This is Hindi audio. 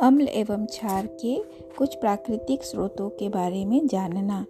अम्ल एवं क्षार के कुछ प्राकृतिक स्रोतों के बारे में जानना।